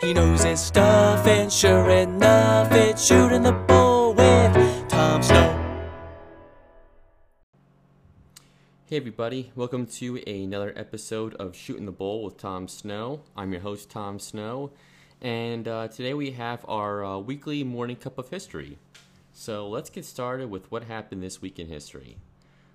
He knows his stuff, and sure enough, it's shooting the bull with Tom Snow. Hey everybody, welcome to another episode of Shooting the Bull with Tom Snow. I'm your host, Tom Snow, and uh, today we have our uh, weekly morning cup of history. So let's get started with what happened this week in history.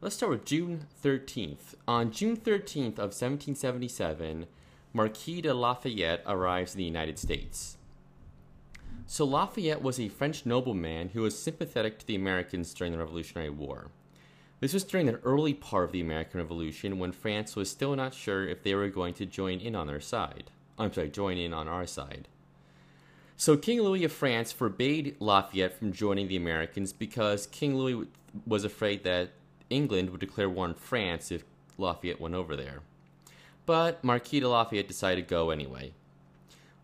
Let's start with June 13th. On June 13th of 1777, Marquis de Lafayette arrives in the United States. So Lafayette was a French nobleman who was sympathetic to the Americans during the Revolutionary War. This was during the early part of the American Revolution when France was still not sure if they were going to join in on their side. I'm sorry, join in on our side. So King Louis of France forbade Lafayette from joining the Americans because King Louis was afraid that England would declare war on France if Lafayette went over there. But Marquis de Lafayette decided to go anyway.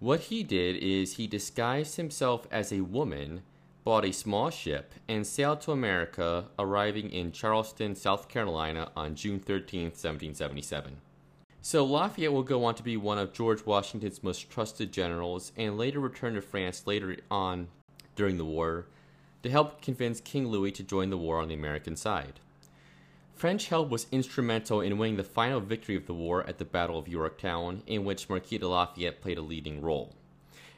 What he did is he disguised himself as a woman bought a small ship, and sailed to America, arriving in Charleston, South Carolina on June 13, 1777. So Lafayette will go on to be one of George Washington's most trusted generals and later return to France later on during the war to help convince King Louis to join the war on the American side. French help was instrumental in winning the final victory of the war at the Battle of Yorktown, in which Marquis de Lafayette played a leading role.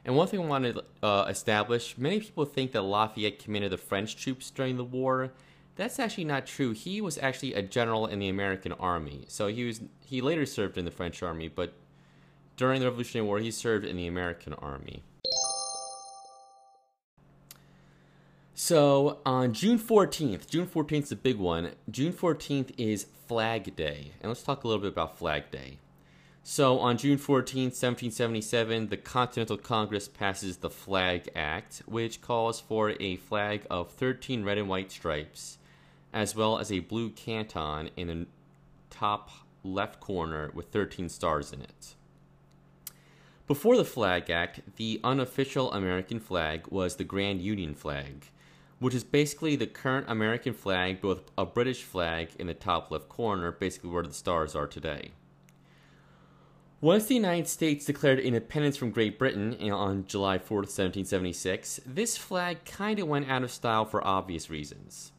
And one thing I want to uh, establish many people think that Lafayette commanded the French troops during the war. That's actually not true. He was actually a general in the American army. So he was he later served in the French army, but during the Revolutionary War he served in the American army. So on June 14th, June 14th is a big one. June 14th is Flag Day. And let's talk a little bit about Flag Day. So on June 14, 1777, the Continental Congress passes the Flag Act, which calls for a flag of 13 red and white stripes, as well as a blue canton in the top left corner with 13 stars in it. Before the Flag Act, the unofficial American flag was the Grand Union flag, which is basically the current American flag, but with a British flag in the top left corner, basically where the stars are today. Once the United States declared independence from Great Britain on July 4, 1776, this flag kind of went out of style for obvious reasons.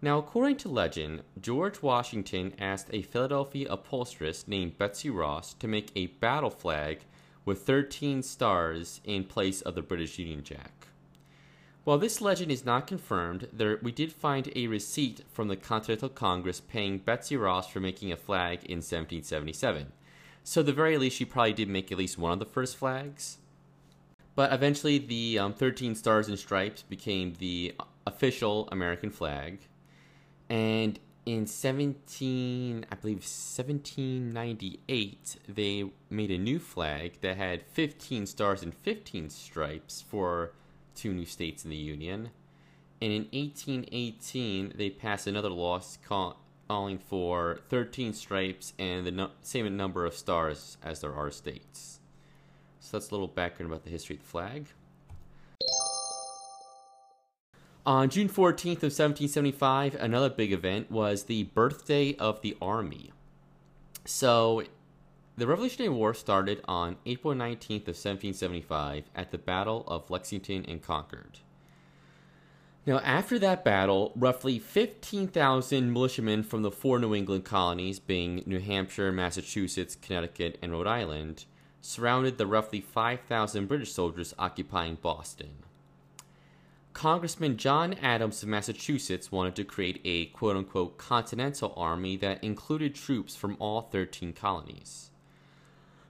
Now, according to legend, George Washington asked a Philadelphia upholsteress named Betsy Ross to make a battle flag with 13 stars in place of the British Union Jack. While this legend is not confirmed, there, we did find a receipt from the Continental Congress paying Betsy Ross for making a flag in 1777 so at the very least, she probably did make at least one of the first flags. But eventually, the um, 13 Stars and Stripes became the official American flag. And in 17, I believe 1798, they made a new flag that had 15 stars and 15 stripes for two new states in the Union. And in 1818, they passed another law calling for 13 stripes and the no- same number of stars as there are states. So that's a little background about the history of the flag. On June 14th of 1775, another big event was the birthday of the Army. So, the Revolutionary War started on April 19th of 1775 at the Battle of Lexington and Concord. Now, after that battle, roughly 15,000 militiamen from the four New England colonies, being New Hampshire, Massachusetts, Connecticut, and Rhode Island, surrounded the roughly 5,000 British soldiers occupying Boston. Congressman John Adams of Massachusetts wanted to create a quote unquote continental army that included troops from all 13 colonies.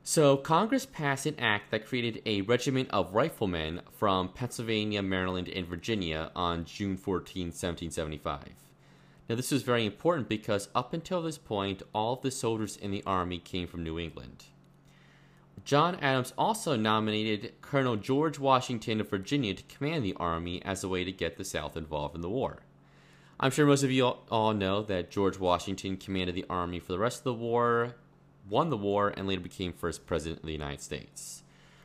So, Congress passed an act that created a regiment of riflemen from Pennsylvania, Maryland, and Virginia on June 14, 1775. Now, this was very important because up until this point, all of the soldiers in the Army came from New England. John Adams also nominated Colonel George Washington of Virginia to command the Army as a way to get the South involved in the war. I'm sure most of you all know that George Washington commanded the Army for the rest of the war, won the war, and later became first president of the United States.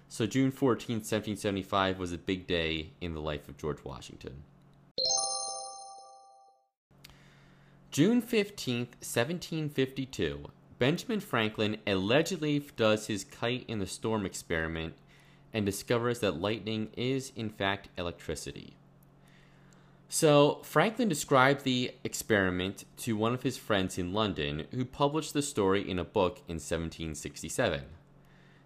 So June 14, 1775 was a big day in the life of George Washington. June 15, 1752, Benjamin Franklin allegedly does his kite in the storm experiment and discovers that lightning is, in fact, electricity. So, Franklin described the experiment to one of his friends in London, who published the story in a book in 1767.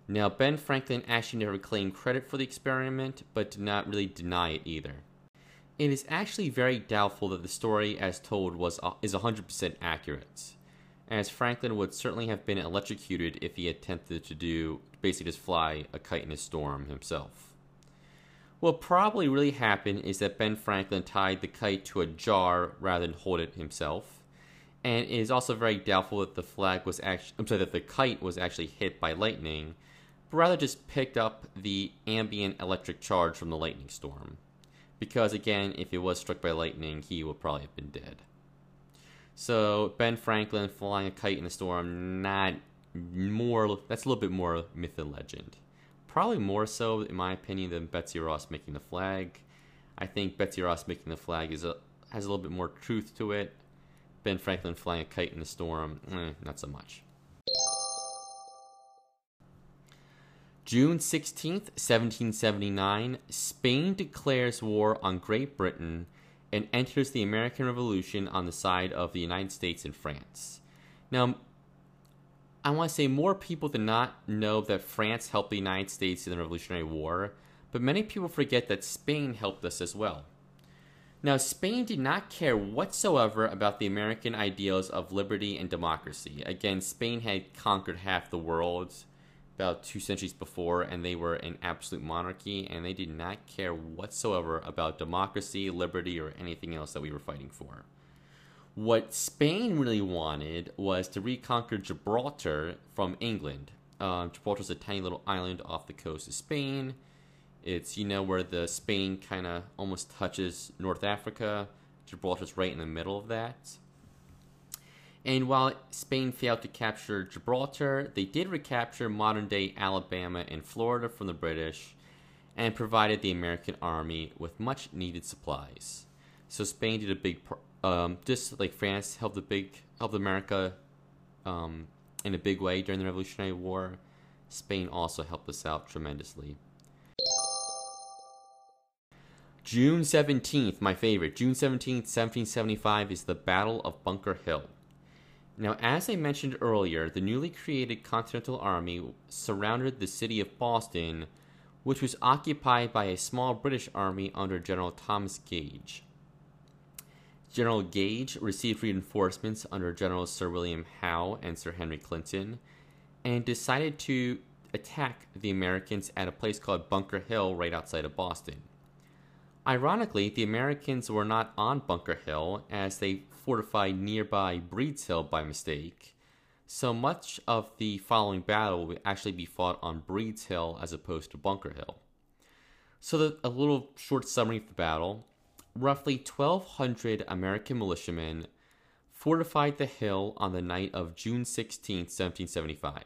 Now, Ben Franklin actually never claimed credit for the experiment, but did not really deny it either. It is actually very doubtful that the story as told was uh, is 100% accurate, as Franklin would certainly have been electrocuted if he attempted to do basically just fly a kite in a storm himself. What probably really happened is that Ben Franklin tied the kite to a jar rather than hold it himself. And it is also very doubtful that the flag was actually, I'm sorry, that the kite was actually hit by lightning, but rather just picked up the ambient electric charge from the lightning storm. Because again, if it was struck by lightning, he would probably have been dead. So Ben Franklin flying a kite in a storm, not more. That's a little bit more myth and legend probably more so, in my opinion, than Betsy Ross making the flag. I think Betsy Ross making the flag is a has a little bit more truth to it. Ben Franklin flying a kite in the storm, eh, not so much. June 16th, 1779, Spain declares war on Great Britain and enters the American Revolution on the side of the United States and France. Now, I want to say more people do not know that France helped the United States in the Revolutionary War, but many people forget that Spain helped us as well. Now, Spain did not care whatsoever about the American ideals of liberty and democracy. Again, Spain had conquered half the world about two centuries before, and they were an absolute monarchy, and they did not care whatsoever about democracy, liberty, or anything else that we were fighting for. What Spain really wanted was to reconquer Gibraltar from England. Um, Gibraltar's a tiny little island off the coast of Spain. It's, you know, where the Spain kind of almost touches North Africa. Gibraltar's right in the middle of that. And while Spain failed to capture Gibraltar, they did recapture modern day Alabama and Florida from the British and provided the American army with much needed supplies. So Spain did a big um, just like France helped the big helped America um, in a big way during the Revolutionary War. Spain also helped us out tremendously. June 17th, my favorite. June 17th, 1775 is the Battle of Bunker Hill. Now, as I mentioned earlier, the newly created Continental Army surrounded the city of Boston, which was occupied by a small British army under General Thomas Gage. General Gage received reinforcements under General Sir William Howe and Sir Henry Clinton and decided to attack the Americans at a place called Bunker Hill right outside of Boston. Ironically, the Americans were not on Bunker Hill as they fortified nearby Breed's Hill by mistake, so much of the following battle would actually be fought on Breed's Hill as opposed to Bunker Hill. So, the, a little short summary of the battle roughly 1,200 American militiamen fortified the hill on the night of June 16, 1775.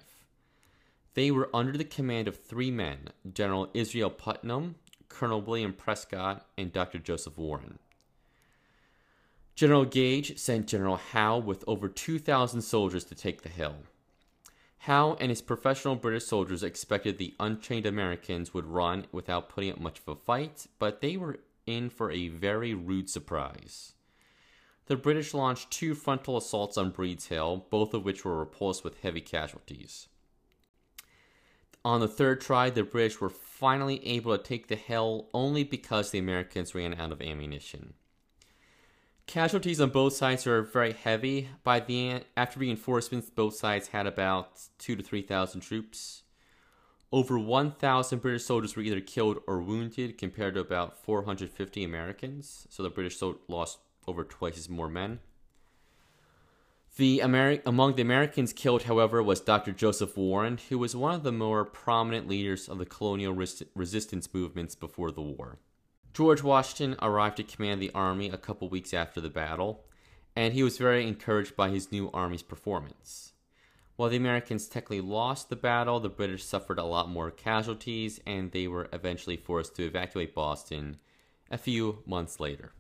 They were under the command of three men General Israel Putnam, Colonel William Prescott, and Dr. Joseph Warren. General Gage sent General Howe with over 2,000 soldiers to take the hill. Howe and his professional British soldiers expected the untrained Americans would run without putting up much of a fight, but they were in for a very rude surprise. The British launched two frontal assaults on Breed's Hill, both of which were repulsed with heavy casualties. On the third try, the British were finally able to take the hill only because the Americans ran out of ammunition. Casualties on both sides were very heavy. By the end, after reinforcements, both sides had about two to three thousand troops. Over 1,000 British soldiers were either killed or wounded, compared to about 450 Americans. So the British lost over twice as more men. The Ameri- among the Americans killed, however, was Dr. Joseph Warren, who was one of the more prominent leaders of the colonial res- resistance movements before the war. George Washington arrived to command the army a couple weeks after the battle, and he was very encouraged by his new army's performance. While the Americans technically lost the battle, the British suffered a lot more casualties and they were eventually forced to evacuate Boston a few months later.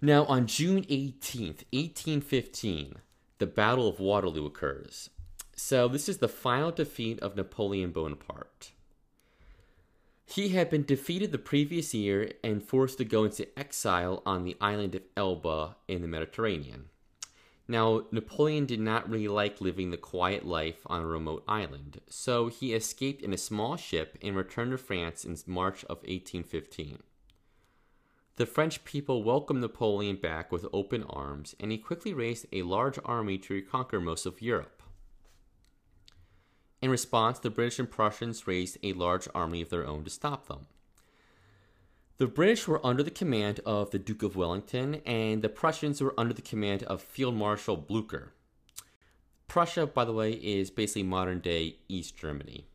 Now, on June 18th, 1815, the Battle of Waterloo occurs. So, this is the final defeat of Napoleon Bonaparte. He had been defeated the previous year and forced to go into exile on the island of Elba in the Mediterranean. Now, Napoleon did not really like living the quiet life on a remote island, so he escaped in a small ship and returned to France in March of 1815. The French people welcomed Napoleon back with open arms, and he quickly raised a large army to reconquer most of Europe. In response, the British and Prussians raised a large army of their own to stop them. The British were under the command of the Duke of Wellington, and the Prussians were under the command of Field Marshal Blucher. Prussia, by the way, is basically modern day East Germany.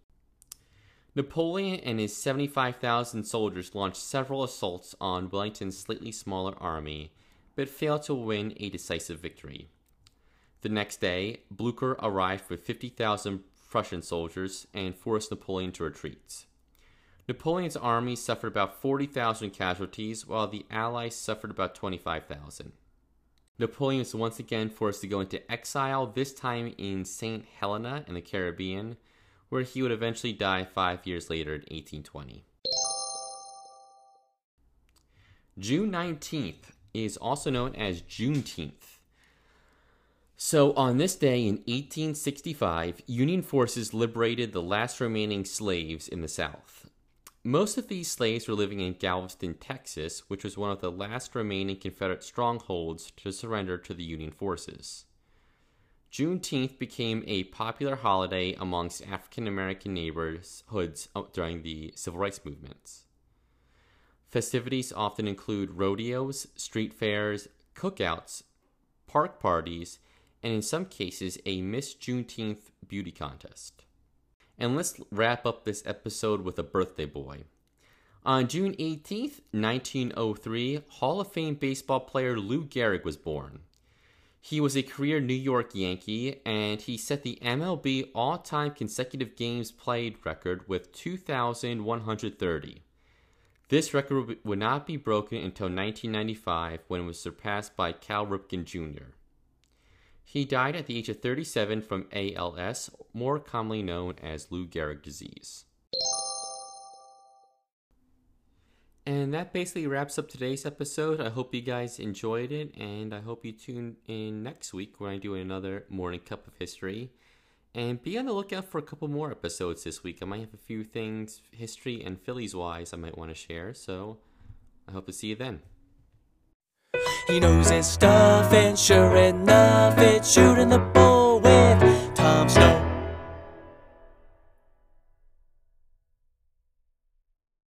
Napoleon and his 75,000 soldiers launched several assaults on Wellington's slightly smaller army, but failed to win a decisive victory. The next day, Blucher arrived with 50,000 Prussian soldiers and forced Napoleon to retreat. Napoleon's army suffered about 40,000 casualties, while the Allies suffered about 25,000. Napoleon was once again forced to go into exile, this time in St. Helena in the Caribbean, where he would eventually die five years later in 1820. June 19th is also known as Juneteenth. So, on this day in 1865, Union forces liberated the last remaining slaves in the South. Most of these slaves were living in Galveston, Texas, which was one of the last remaining Confederate strongholds to surrender to the Union forces. Juneteenth became a popular holiday amongst African American neighborhoods uh, during the civil rights movements. Festivities often include rodeos, street fairs, cookouts, park parties, and in some cases, a Miss Juneteenth beauty contest. And let's wrap up this episode with a birthday boy. On June 18th, 1903, Hall of Fame baseball player Lou Gehrig was born. He was a career New York Yankee, and he set the MLB all time consecutive games played record with 2,130. This record would not be broken until 1995 when it was surpassed by Cal Ripken Jr. He died at the age of 37 from ALS, more commonly known as Lou Gehrig disease. And that basically wraps up today's episode. I hope you guys enjoyed it, and I hope you tune in next week when I do another Morning Cup of History. And be on the lookout for a couple more episodes this week. I might have a few things, history and Phillies wise, I might want to share. So I hope to see you then. He knows his stuff, and sure enough, it's shooting the bull with Tom Snow.